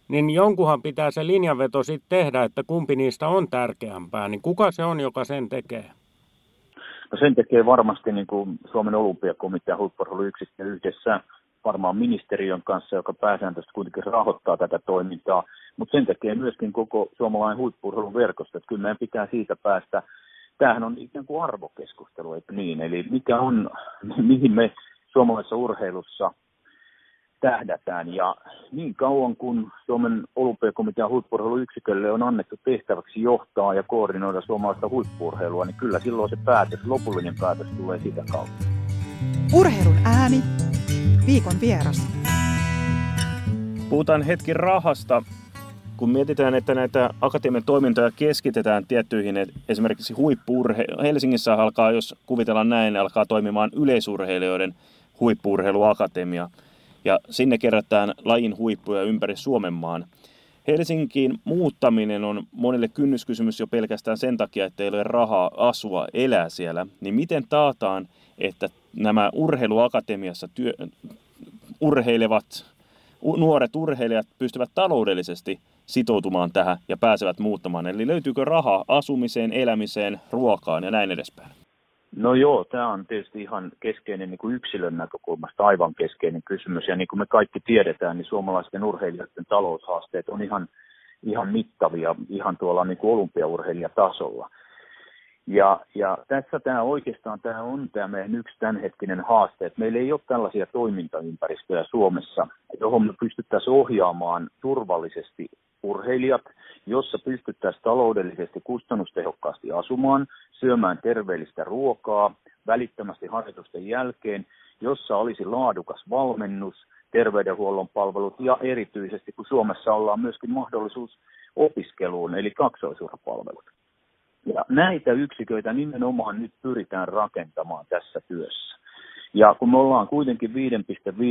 niin jonkunhan pitää se linjanveto sitten tehdä, että kumpi niistä on tärkeämpää. Niin kuka se on, joka sen tekee? No sen tekee varmasti niin kuin Suomen olympiakomitean huippuurheiluyksikkö yhdessä. Varmaan ministeriön kanssa, joka pääsääntöisesti kuitenkin rahoittaa tätä toimintaa, mutta sen tekee myöskin koko suomalainen huippuurheilun verkosto, että kyllä meidän pitää siitä päästä, tämähän on ikään kuin arvokeskustelu, eikö niin, eli mikä on, mihin me suomalaisessa urheilussa tähdätään. Ja niin kauan kuin Suomen olympiakomitean huippurheiluyksikölle on annettu tehtäväksi johtaa ja koordinoida suomalaista huippurheilua, niin kyllä silloin se päätös, lopullinen päätös tulee sitä kautta. Urheilun ääni. Viikon vieras. Puhutaan hetki rahasta. Kun mietitään, että näitä akatemian toimintoja keskitetään tiettyihin, esimerkiksi huippuurheilu. Helsingissä alkaa, jos kuvitellaan näin, alkaa toimimaan yleisurheilijoiden huippuurheiluakatemia – ja sinne kerätään lajin huippuja ympäri Suomen maan. Helsinkiin muuttaminen on monille kynnyskysymys jo pelkästään sen takia, että ei ole rahaa asua, elää siellä. Niin miten taataan, että nämä urheiluakatemiassa työ, urheilevat, nuoret urheilijat pystyvät taloudellisesti sitoutumaan tähän ja pääsevät muuttamaan? Eli löytyykö rahaa asumiseen, elämiseen, ruokaan ja näin edespäin? No joo, tämä on tietysti ihan keskeinen niin kuin yksilön näkökulmasta aivan keskeinen kysymys. Ja niin kuin me kaikki tiedetään, niin suomalaisten urheilijoiden taloushaasteet on ihan, ihan mittavia, ihan tuolla niin kuin olympiaurheilijatasolla. Ja, ja tässä tämä oikeastaan tämä on tämä meidän yksi tämänhetkinen haaste, että meillä ei ole tällaisia toimintaympäristöjä Suomessa, johon me pystyttäisiin ohjaamaan turvallisesti urheilijat, jossa pystyttäisiin taloudellisesti kustannustehokkaasti asumaan, syömään terveellistä ruokaa välittömästi harjoitusten jälkeen, jossa olisi laadukas valmennus, terveydenhuollon palvelut ja erityisesti, kun Suomessa ollaan myöskin mahdollisuus opiskeluun, eli kaksoisurapalvelut. Ja näitä yksiköitä nimenomaan nyt pyritään rakentamaan tässä työssä. Ja kun me ollaan kuitenkin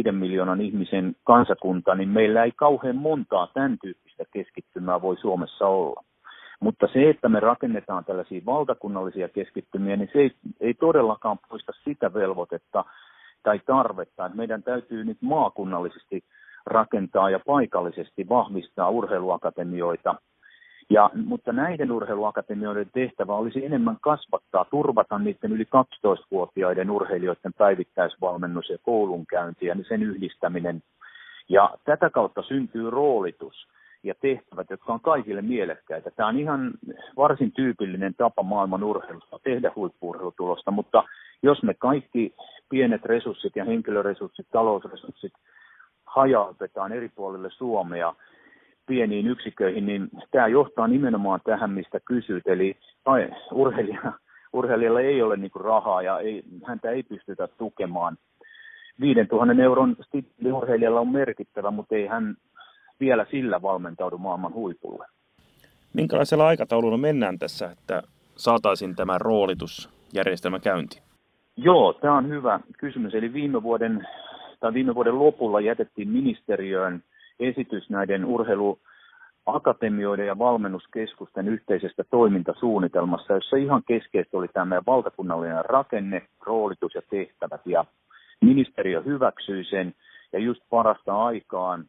5,5 miljoonan ihmisen kansakunta, niin meillä ei kauhean montaa tämän tyyppistä keskittymää voi Suomessa olla. Mutta se, että me rakennetaan tällaisia valtakunnallisia keskittymiä, niin se ei, ei todellakaan poista sitä velvoitetta tai tarvetta, että meidän täytyy nyt maakunnallisesti rakentaa ja paikallisesti vahvistaa urheiluakatemioita ja, mutta näiden urheiluakatemioiden tehtävä olisi enemmän kasvattaa, turvata niiden yli 12-vuotiaiden urheilijoiden päivittäisvalmennus ja koulunkäynti ja sen yhdistäminen. Ja tätä kautta syntyy roolitus ja tehtävät, jotka on kaikille mielekkäitä. Tämä on ihan varsin tyypillinen tapa maailman urheilusta tehdä huippuurheilutulosta, mutta jos me kaikki pienet resurssit ja henkilöresurssit, talousresurssit hajautetaan eri puolille Suomea, pieniin yksiköihin, niin tämä johtaa nimenomaan tähän, mistä kysyt. Eli ai, urheilija, urheilijalla ei ole niin rahaa ja ei, häntä ei pystytä tukemaan. 5000 euron stippi urheilijalla on merkittävä, mutta ei hän vielä sillä valmentaudu maailman huipulle. Minkälaisella aikataululla mennään tässä, että saataisiin tämä roolitusjärjestelmä käynti? Joo, tämä on hyvä kysymys. Eli viime vuoden, tai viime vuoden lopulla jätettiin ministeriöön esitys näiden urheiluakatemioiden ja valmennuskeskusten yhteisestä toimintasuunnitelmassa, jossa ihan keskeistä oli tämä meidän valtakunnallinen rakenne, roolitus ja tehtävät. Ja ministeriö hyväksyi sen ja just parasta aikaan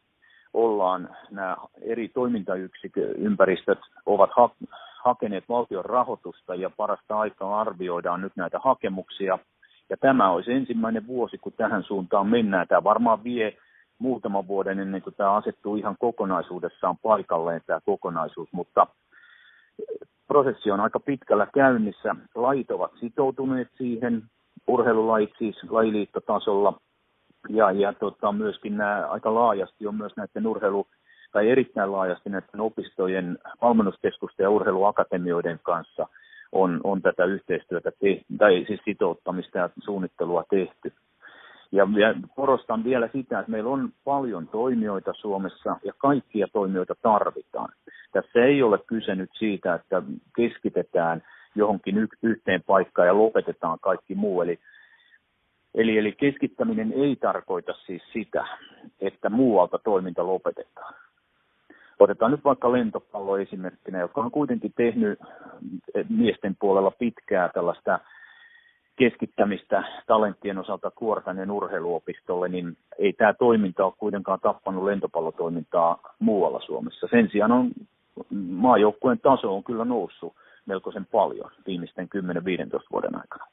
ollaan nämä eri toimintaympäristöt ovat ha- hakeneet valtion rahoitusta ja parasta aikaa arvioidaan nyt näitä hakemuksia. Ja tämä olisi ensimmäinen vuosi, kun tähän suuntaan mennään. Tämä varmaan vie muutaman vuoden ennen kuin tämä asettuu ihan kokonaisuudessaan paikalleen tämä kokonaisuus, mutta prosessi on aika pitkällä käynnissä. Lait ovat sitoutuneet siihen, urheilulait siis lajiliittotasolla, ja, ja tota, myöskin nämä aika laajasti on myös näiden urheilu, tai erittäin laajasti näiden opistojen, valmennuskeskusten ja urheiluakatemioiden kanssa on, on tätä yhteistyötä tehty, tai siis sitouttamista ja suunnittelua tehty. Ja korostan vielä sitä, että meillä on paljon toimijoita Suomessa ja kaikkia toimijoita tarvitaan. Tässä ei ole kyse nyt siitä, että keskitetään johonkin yhteen paikkaan ja lopetetaan kaikki muu. Eli, eli, eli keskittäminen ei tarkoita siis sitä, että muualta toiminta lopetetaan. Otetaan nyt vaikka lentopallo esimerkkinä, joka on kuitenkin tehnyt miesten puolella pitkää tällaista keskittämistä talenttien osalta Kuortanen urheiluopistolle, niin ei tämä toiminta ole kuitenkaan tappanut lentopallotoimintaa muualla Suomessa. Sen sijaan on maajoukkueen taso on kyllä noussut melkoisen paljon viimeisten 10-15 vuoden aikana.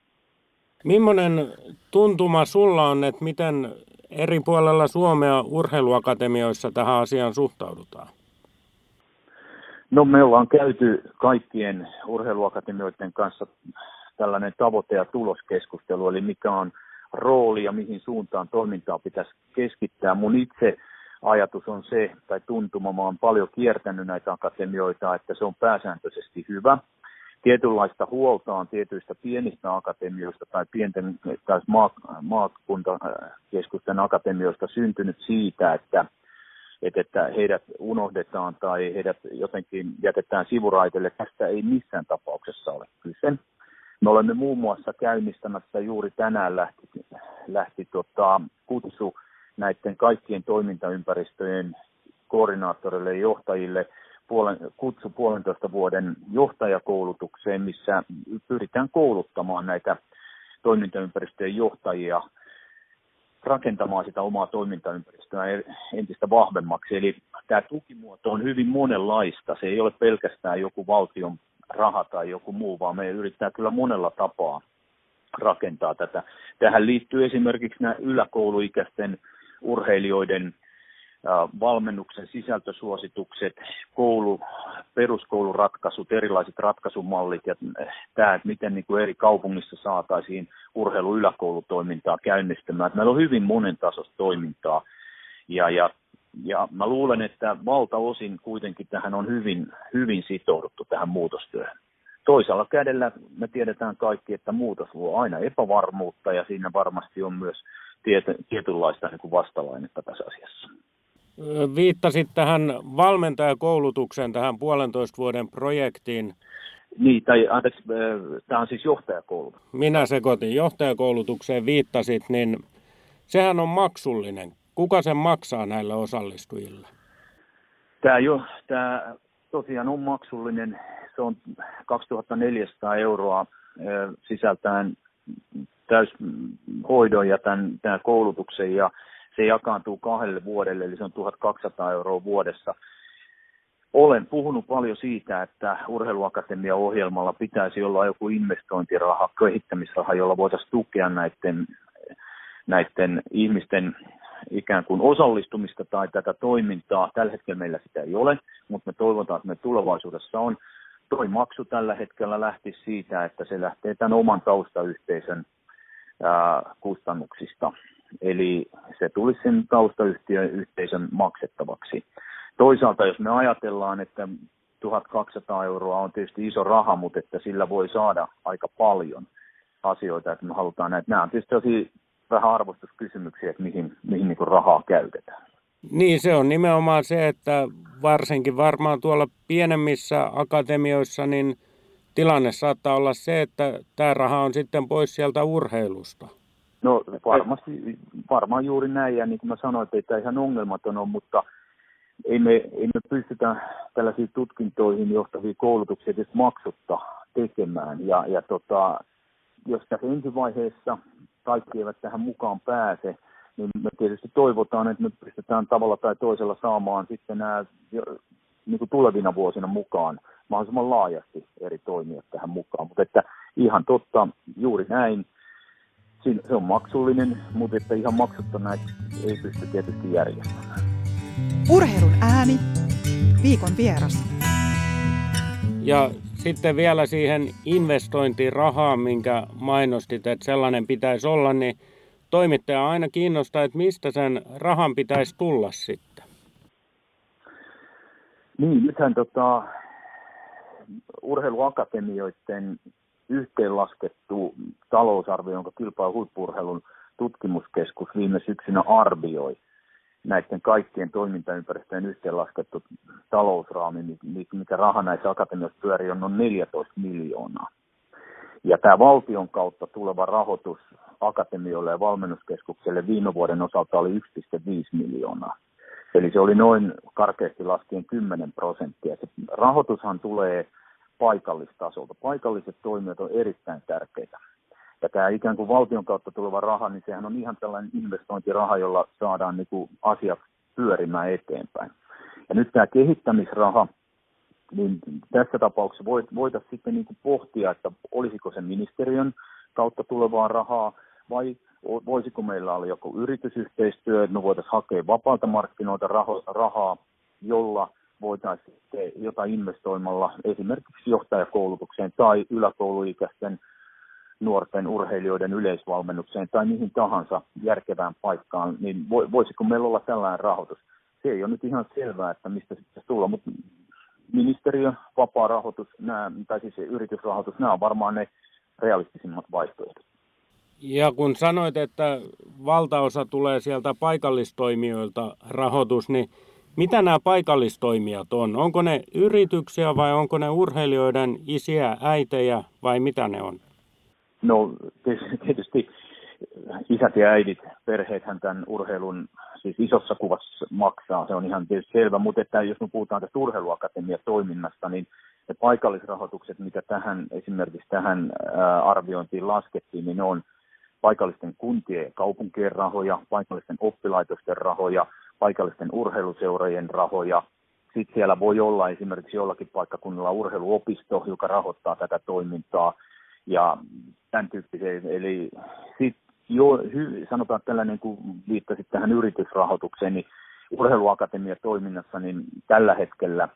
Millainen tuntuma sulla on, että miten eri puolella Suomea urheiluakatemioissa tähän asiaan suhtaudutaan? No me ollaan käyty kaikkien urheiluakatemioiden kanssa tällainen tavoite- ja tuloskeskustelu, eli mikä on rooli ja mihin suuntaan toimintaa pitäisi keskittää. Mun itse ajatus on se, tai tuntuma, mä oon paljon kiertänyt näitä akatemioita, että se on pääsääntöisesti hyvä. Tietynlaista huolta on tietyistä pienistä akatemioista tai pienten tai maakuntakeskusten akatemioista syntynyt siitä, että, että heidät unohdetaan tai heidät jotenkin jätetään sivuraitelle. Tästä ei missään tapauksessa ole kyse. Me olemme muun muassa käynnistämässä juuri tänään lähti, lähti tota, kutsu näiden kaikkien toimintaympäristöjen koordinaattorille ja johtajille puolen, kutsu puolentoista vuoden johtajakoulutukseen, missä pyritään kouluttamaan näitä toimintaympäristöjen johtajia rakentamaan sitä omaa toimintaympäristöä entistä vahvemmaksi. Eli tämä tukimuoto on hyvin monenlaista. Se ei ole pelkästään joku valtion raha tai joku muu, vaan me yrittää kyllä monella tapaa rakentaa tätä. Tähän liittyy esimerkiksi nämä yläkouluikäisten urheilijoiden valmennuksen sisältösuositukset, koulu, peruskouluratkaisut, erilaiset ratkaisumallit ja tämä, että miten niin kuin eri kaupungissa saataisiin urheilu yläkoulutoimintaa käynnistämään. Meillä on hyvin monen tasosta toimintaa ja, ja ja mä luulen, että valtaosin kuitenkin tähän on hyvin, hyvin sitouduttu tähän muutostyöhön. Toisella kädellä me tiedetään kaikki, että muutos luo aina epävarmuutta ja siinä varmasti on myös tiety, tietynlaista niin kuin vastalainetta tässä asiassa. Viittasit tähän valmentajakoulutukseen, tähän puolentoista vuoden projektiin. Niin, tai anteeksi, tämä on siis johtajakoulutus. Minä sekoitin johtajakoulutukseen viittasit, niin sehän on maksullinen. Kuka sen maksaa näille osallistujille? Tämä, jo, tämä tosiaan on maksullinen. Se on 2400 euroa sisältäen täyshoidon ja tämän, tämän koulutuksen ja se jakaantuu kahdelle vuodelle, eli se on 1200 euroa vuodessa. Olen puhunut paljon siitä, että urheiluakatemia-ohjelmalla pitäisi olla joku investointiraha, kehittämisraha, jolla voitaisiin tukea näiden, näiden ihmisten ikään kuin osallistumista tai tätä toimintaa. Tällä hetkellä meillä sitä ei ole, mutta me toivotaan, että me tulevaisuudessa on. Toi maksu tällä hetkellä lähti siitä, että se lähtee tämän oman taustayhteisön ää, kustannuksista. Eli se tulisi sen taustayhteisön maksettavaksi. Toisaalta, jos me ajatellaan, että 1200 euroa on tietysti iso raha, mutta että sillä voi saada aika paljon asioita, että me halutaan näitä. Nämä on tietysti vähän arvostuskysymyksiä, että mihin, mihin niin rahaa käytetään. Niin, se on nimenomaan se, että varsinkin varmaan tuolla pienemmissä akatemioissa, niin tilanne saattaa olla se, että tämä raha on sitten pois sieltä urheilusta. No varmasti, varmaan juuri näin, ja niin kuin mä sanoin, että ei tämä ihan ongelmaton ole, mutta ei me, ei me pystytä tällaisiin tutkintoihin johtavia koulutuksia edes maksutta tekemään. Ja, ja tota, jos tässä ensivaiheessa kaikki eivät tähän mukaan pääse, niin me tietysti toivotaan, että me pystytään tavalla tai toisella saamaan sitten nämä niin kuin tulevina vuosina mukaan mahdollisimman laajasti eri toimijat tähän mukaan. Mutta että ihan totta, juuri näin. Se on maksullinen, mutta että ihan maksutta näitä ei pysty tietysti järjestämään. Urheilun ääni, viikon vieras. Ja sitten vielä siihen investointirahaan, minkä mainostit, että sellainen pitäisi olla, niin toimittaja aina kiinnostaa, että mistä sen rahan pitäisi tulla sitten. Niin, nythän tota, urheiluakatemioiden yhteenlaskettu talousarvio, jonka kilpailu huippurheilun tutkimuskeskus viime syksynä arvioi, näiden kaikkien toimintaympäristöjen yhteenlaskettu talousraami, mikä raha näissä akatemioissa pyörii, on noin 14 miljoonaa. Ja tämä valtion kautta tuleva rahoitus akatemioille ja valmennuskeskukselle viime vuoden osalta oli 1,5 miljoonaa. Eli se oli noin karkeasti laskien 10 prosenttia. Se rahoitushan tulee paikallistasolta. Paikalliset toimijat on erittäin tärkeitä. Ja tämä ikään kuin valtion kautta tuleva raha, niin sehän on ihan tällainen investointiraha, jolla saadaan niin kuin asiat pyörimään eteenpäin. Ja nyt tämä kehittämisraha, niin tässä tapauksessa voitaisiin sitten niin kuin pohtia, että olisiko se ministeriön kautta tulevaa rahaa vai voisiko meillä olla joku yritysyhteistyö, että me voitaisiin hakea vapaalta markkinoilta rahaa, jolla voitaisiin jotain investoimalla esimerkiksi johtajakoulutukseen tai yläkouluikäisten nuorten urheilijoiden yleisvalmennukseen tai mihin tahansa järkevään paikkaan, niin voisiko meillä olla tällainen rahoitus? Se ei ole nyt ihan selvää, että mistä se pitäisi tulla, mutta ministeriö, vapaa rahoitus, nämä, tai siis yritysrahoitus, nämä on varmaan ne realistisimmat vaihtoehdot. Ja kun sanoit, että valtaosa tulee sieltä paikallistoimijoilta rahoitus, niin mitä nämä paikallistoimijat on? Onko ne yrityksiä vai onko ne urheilijoiden isiä, äitejä vai mitä ne on? No tietysti isät ja äidit, perheethän tämän urheilun siis isossa kuvassa maksaa, se on ihan tietysti selvä, mutta että jos me puhutaan tästä urheiluakatemia-toiminnasta, niin ne paikallisrahoitukset, mitä tähän esimerkiksi tähän arviointiin laskettiin, niin ne on paikallisten kuntien ja kaupunkien rahoja, paikallisten oppilaitosten rahoja, paikallisten urheiluseurojen rahoja. Sitten siellä voi olla esimerkiksi jollakin paikkakunnalla urheiluopisto, joka rahoittaa tätä toimintaa ja tämän tyyppisiä. Eli sitten jo, sanotaan tällainen, kun viittasit tähän yritysrahoitukseen, niin urheiluakatemia toiminnassa, niin tällä hetkellä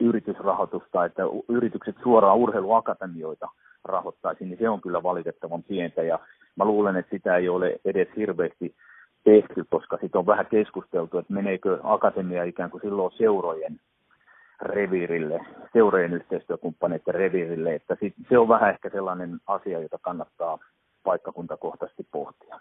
yritysrahoitusta, että yritykset suoraan urheiluakatemioita rahoittaisi, niin se on kyllä valitettavan pientä ja mä luulen, että sitä ei ole edes hirveästi tehty, koska sitten on vähän keskusteltu, että meneekö akatemia ikään kuin silloin seurojen reviirille, seurojen yhteistyökumppaneiden reviirille, että sit, se on vähän ehkä sellainen asia, jota kannattaa paikkakuntakohtaisesti pohtia.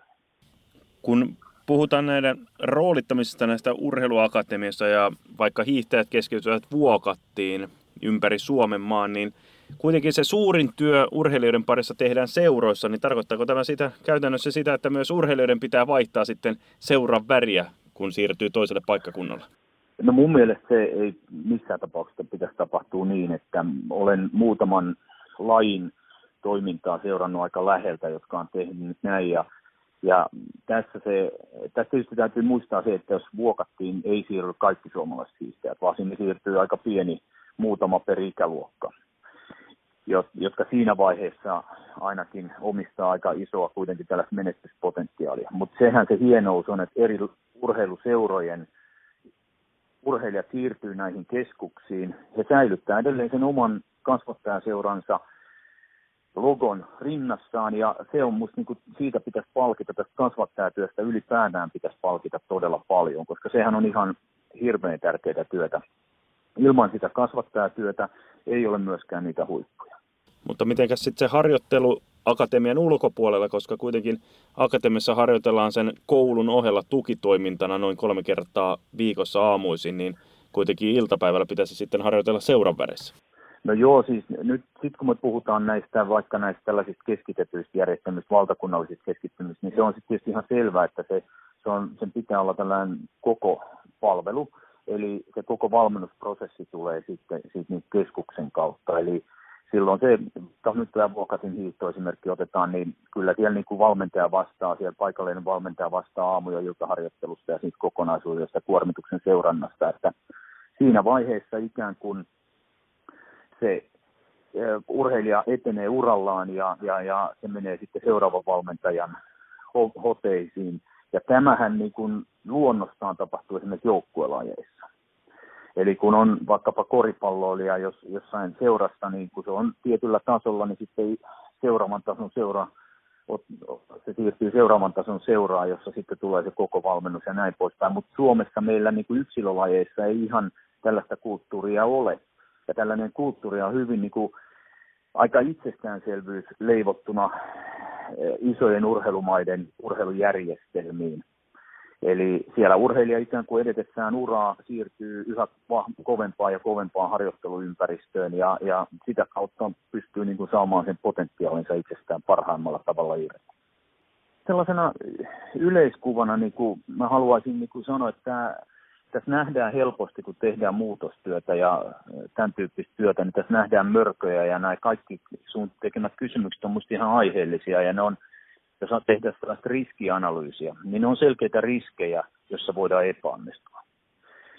Kun puhutaan näiden roolittamisesta näistä urheiluakatemiassa ja vaikka hiihtäjät keskeytyvät vuokattiin ympäri Suomen maan, niin kuitenkin se suurin työ urheilijoiden parissa tehdään seuroissa, niin tarkoittaako tämä sitä, käytännössä sitä, että myös urheilijoiden pitää vaihtaa sitten seuran väriä, kun siirtyy toiselle paikkakunnalle? No mun mielestä se ei missään tapauksessa pitäisi tapahtua niin, että olen muutaman lajin toimintaa seurannut aika läheltä, jotka on tehnyt näin ja ja tässä, se, tässä tietysti täytyy muistaa se, että jos vuokattiin, ei siirry kaikki suomalaiset siistejät, vaan sinne siirtyy aika pieni muutama per ikäluokka jotka siinä vaiheessa ainakin omistaa aika isoa kuitenkin tällaista menestyspotentiaalia. Mutta sehän se hienous on, että eri urheiluseurojen urheilijat siirtyy näihin keskuksiin. He säilyttää edelleen sen oman kasvattajaseuransa logon rinnassaan ja se on musta niin kuin, siitä pitäisi palkita, tästä kasvattajatyöstä ylipäätään pitäisi palkita todella paljon, koska sehän on ihan hirveän tärkeää työtä. Ilman sitä kasvattajatyötä ei ole myöskään niitä huippuja. Mutta mitenkäs sitten se harjoittelu akatemian ulkopuolella, koska kuitenkin akatemiassa harjoitellaan sen koulun ohella tukitoimintana noin kolme kertaa viikossa aamuisin, niin kuitenkin iltapäivällä pitäisi sitten harjoitella seuran värissä. No joo, siis nyt sit kun me puhutaan näistä vaikka näistä tällaisista keskitetyistä järjestelmistä, valtakunnallisista keskittymistä, niin se on sitten tietysti ihan selvää, että se, se on, sen pitää olla tällainen koko palvelu, eli se koko valmennusprosessi tulee sitten siitä niin keskuksen kautta, eli silloin se, nyt tämä Vuokatin hiihtoesimerkki otetaan, niin kyllä siellä niin kuin valmentaja vastaa, siellä paikallinen valmentaja vastaa aamu- ja iltaharjoittelusta ja siitä kokonaisuudesta kuormituksen seurannasta, että siinä vaiheessa ikään kuin se urheilija etenee urallaan ja, ja, ja se menee sitten seuraavan valmentajan hoteisiin. Ja tämähän niin kuin luonnostaan tapahtuu esimerkiksi joukkuelajeissa. Eli kun on vaikkapa koripalloilija jos, jossain seurasta, niin kun se on tietyllä tasolla, niin sitten seuraavan tason seura, se siirtyy seuraavan tason seuraa, jossa sitten tulee se koko valmennus ja näin poispäin. Mutta Suomessa meillä niin kuin yksilölajeissa ei ihan tällaista kulttuuria ole. Ja tällainen kulttuuri on hyvin niin kuin, aika itsestäänselvyys leivottuna eh, isojen urheilumaiden urheilujärjestelmiin. Eli siellä urheilija ikään kuin edetessään uraa siirtyy yhä kovempaan ja kovempaan harjoitteluympäristöön ja, ja sitä kautta pystyy niin kuin saamaan sen potentiaalinsa itsestään parhaimmalla tavalla irti. Sellaisena yleiskuvana niin kuin mä haluaisin niin kuin sanoa, että tämä, tässä nähdään helposti, kun tehdään muutostyötä ja tämän tyyppistä työtä, niin tässä nähdään mörköjä ja nämä kaikki sun tekemät kysymykset on musta ihan aiheellisia ja ne on, jos tehdään sellaista riskianalyysiä, niin ne on selkeitä riskejä, jossa voidaan epäonnistua.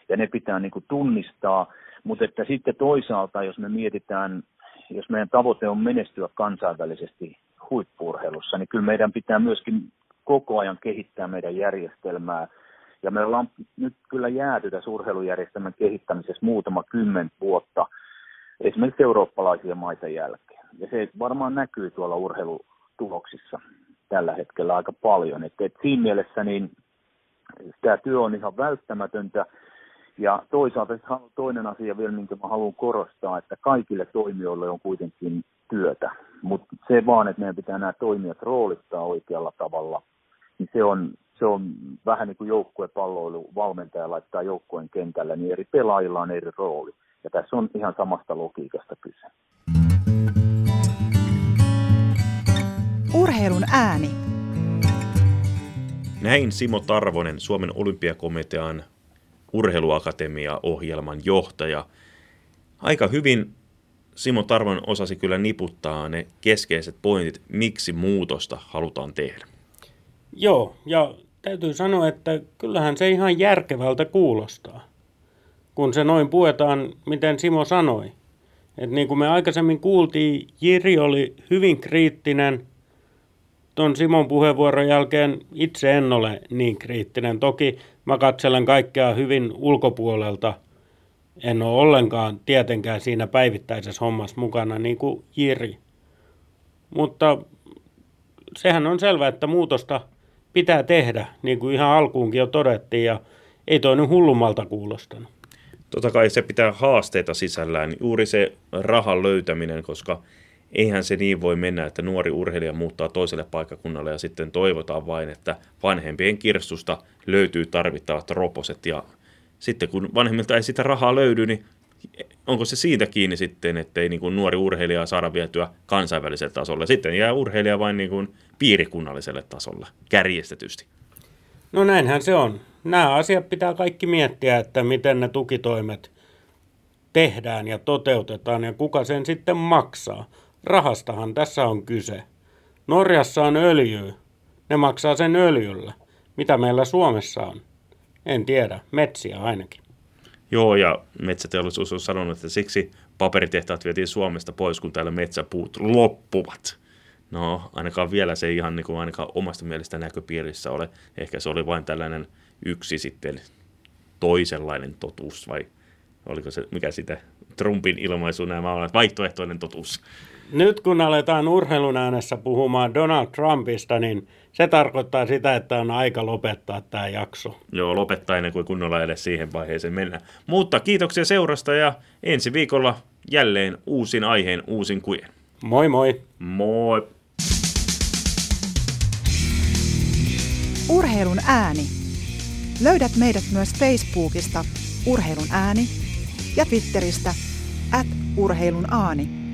Ja ne pitää niin kuin tunnistaa, mutta että sitten toisaalta, jos me mietitään, jos meidän tavoite on menestyä kansainvälisesti huippurheilussa, niin kyllä meidän pitää myöskin koko ajan kehittää meidän järjestelmää. Ja me ollaan nyt kyllä jääty tässä urheilujärjestelmän kehittämisessä muutama kymmen vuotta esimerkiksi eurooppalaisia maita jälkeen. Ja se varmaan näkyy tuolla urheilutuloksissa tällä hetkellä aika paljon. Et, et siinä mielessä niin tämä työ on ihan välttämätöntä. Ja toisaalta toinen asia vielä, minkä mä haluan korostaa, että kaikille toimijoille on kuitenkin työtä. Mutta se vaan, että meidän pitää nämä toimijat roolittaa oikealla tavalla, niin se on, se on vähän niin kuin joukkuepalloilu, valmentaja laittaa joukkueen kentällä, niin eri pelaajilla on eri rooli. Ja tässä on ihan samasta logiikasta kyse. Urheilun ääni. Näin Simo Tarvonen, Suomen olympiakomitean urheiluakatemia-ohjelman johtaja. Aika hyvin Simo Tarvonen osasi kyllä niputtaa ne keskeiset pointit, miksi muutosta halutaan tehdä. Joo, ja täytyy sanoa, että kyllähän se ihan järkevältä kuulostaa, kun se noin puetaan, miten Simo sanoi. Et niin kuin me aikaisemmin kuultiin, Jiri oli hyvin kriittinen. Tuon Simon puheenvuoron jälkeen itse en ole niin kriittinen. Toki mä katselen kaikkea hyvin ulkopuolelta. En ole ollenkaan tietenkään siinä päivittäisessä hommassa mukana niin kuin Jiri. Mutta sehän on selvää, että muutosta pitää tehdä, niin kuin ihan alkuunkin jo todettiin, ja ei toi nyt hullummalta kuulostanut. Totta kai se pitää haasteita sisällään, juuri se rahan löytäminen, koska eihän se niin voi mennä, että nuori urheilija muuttaa toiselle paikkakunnalle ja sitten toivotaan vain, että vanhempien kirstusta löytyy tarvittavat roposet ja sitten kun vanhemmilta ei sitä rahaa löydy, niin onko se siitä kiinni sitten, ettei niin kuin nuori urheilija saada vietyä kansainväliselle tasolle. Sitten jää urheilija vain niin kuin piirikunnalliselle tasolle, kärjestetysti. No näinhän se on. Nämä asiat pitää kaikki miettiä, että miten ne tukitoimet tehdään ja toteutetaan ja kuka sen sitten maksaa. Rahastahan tässä on kyse. Norjassa on öljy. Ne maksaa sen öljyllä. Mitä meillä Suomessa on? En tiedä. Metsiä ainakin. Joo, ja metsäteollisuus on sanonut, että siksi paperitehtaat vietiin Suomesta pois, kun täällä metsäpuut loppuvat. No, ainakaan vielä se ei ihan niin kuin ainakaan omasta mielestä näköpiirissä ole. Ehkä se oli vain tällainen yksi sitten toisenlainen totuus, vai oliko se, mikä sitä Trumpin ilmaisu nämä on, vaihtoehtoinen totuus. Nyt kun aletaan urheilun äänessä puhumaan Donald Trumpista, niin se tarkoittaa sitä, että on aika lopettaa tämä jakso. Joo, lopettaa ennen kuin kunnolla edes siihen vaiheeseen mennä. Mutta kiitoksia seurasta ja ensi viikolla jälleen uusin aiheen, uusin kujen. Moi moi! Moi! Urheilun ääni. Löydät meidät myös Facebookista Urheilun ääni ja Twitteristä at urheilun aani.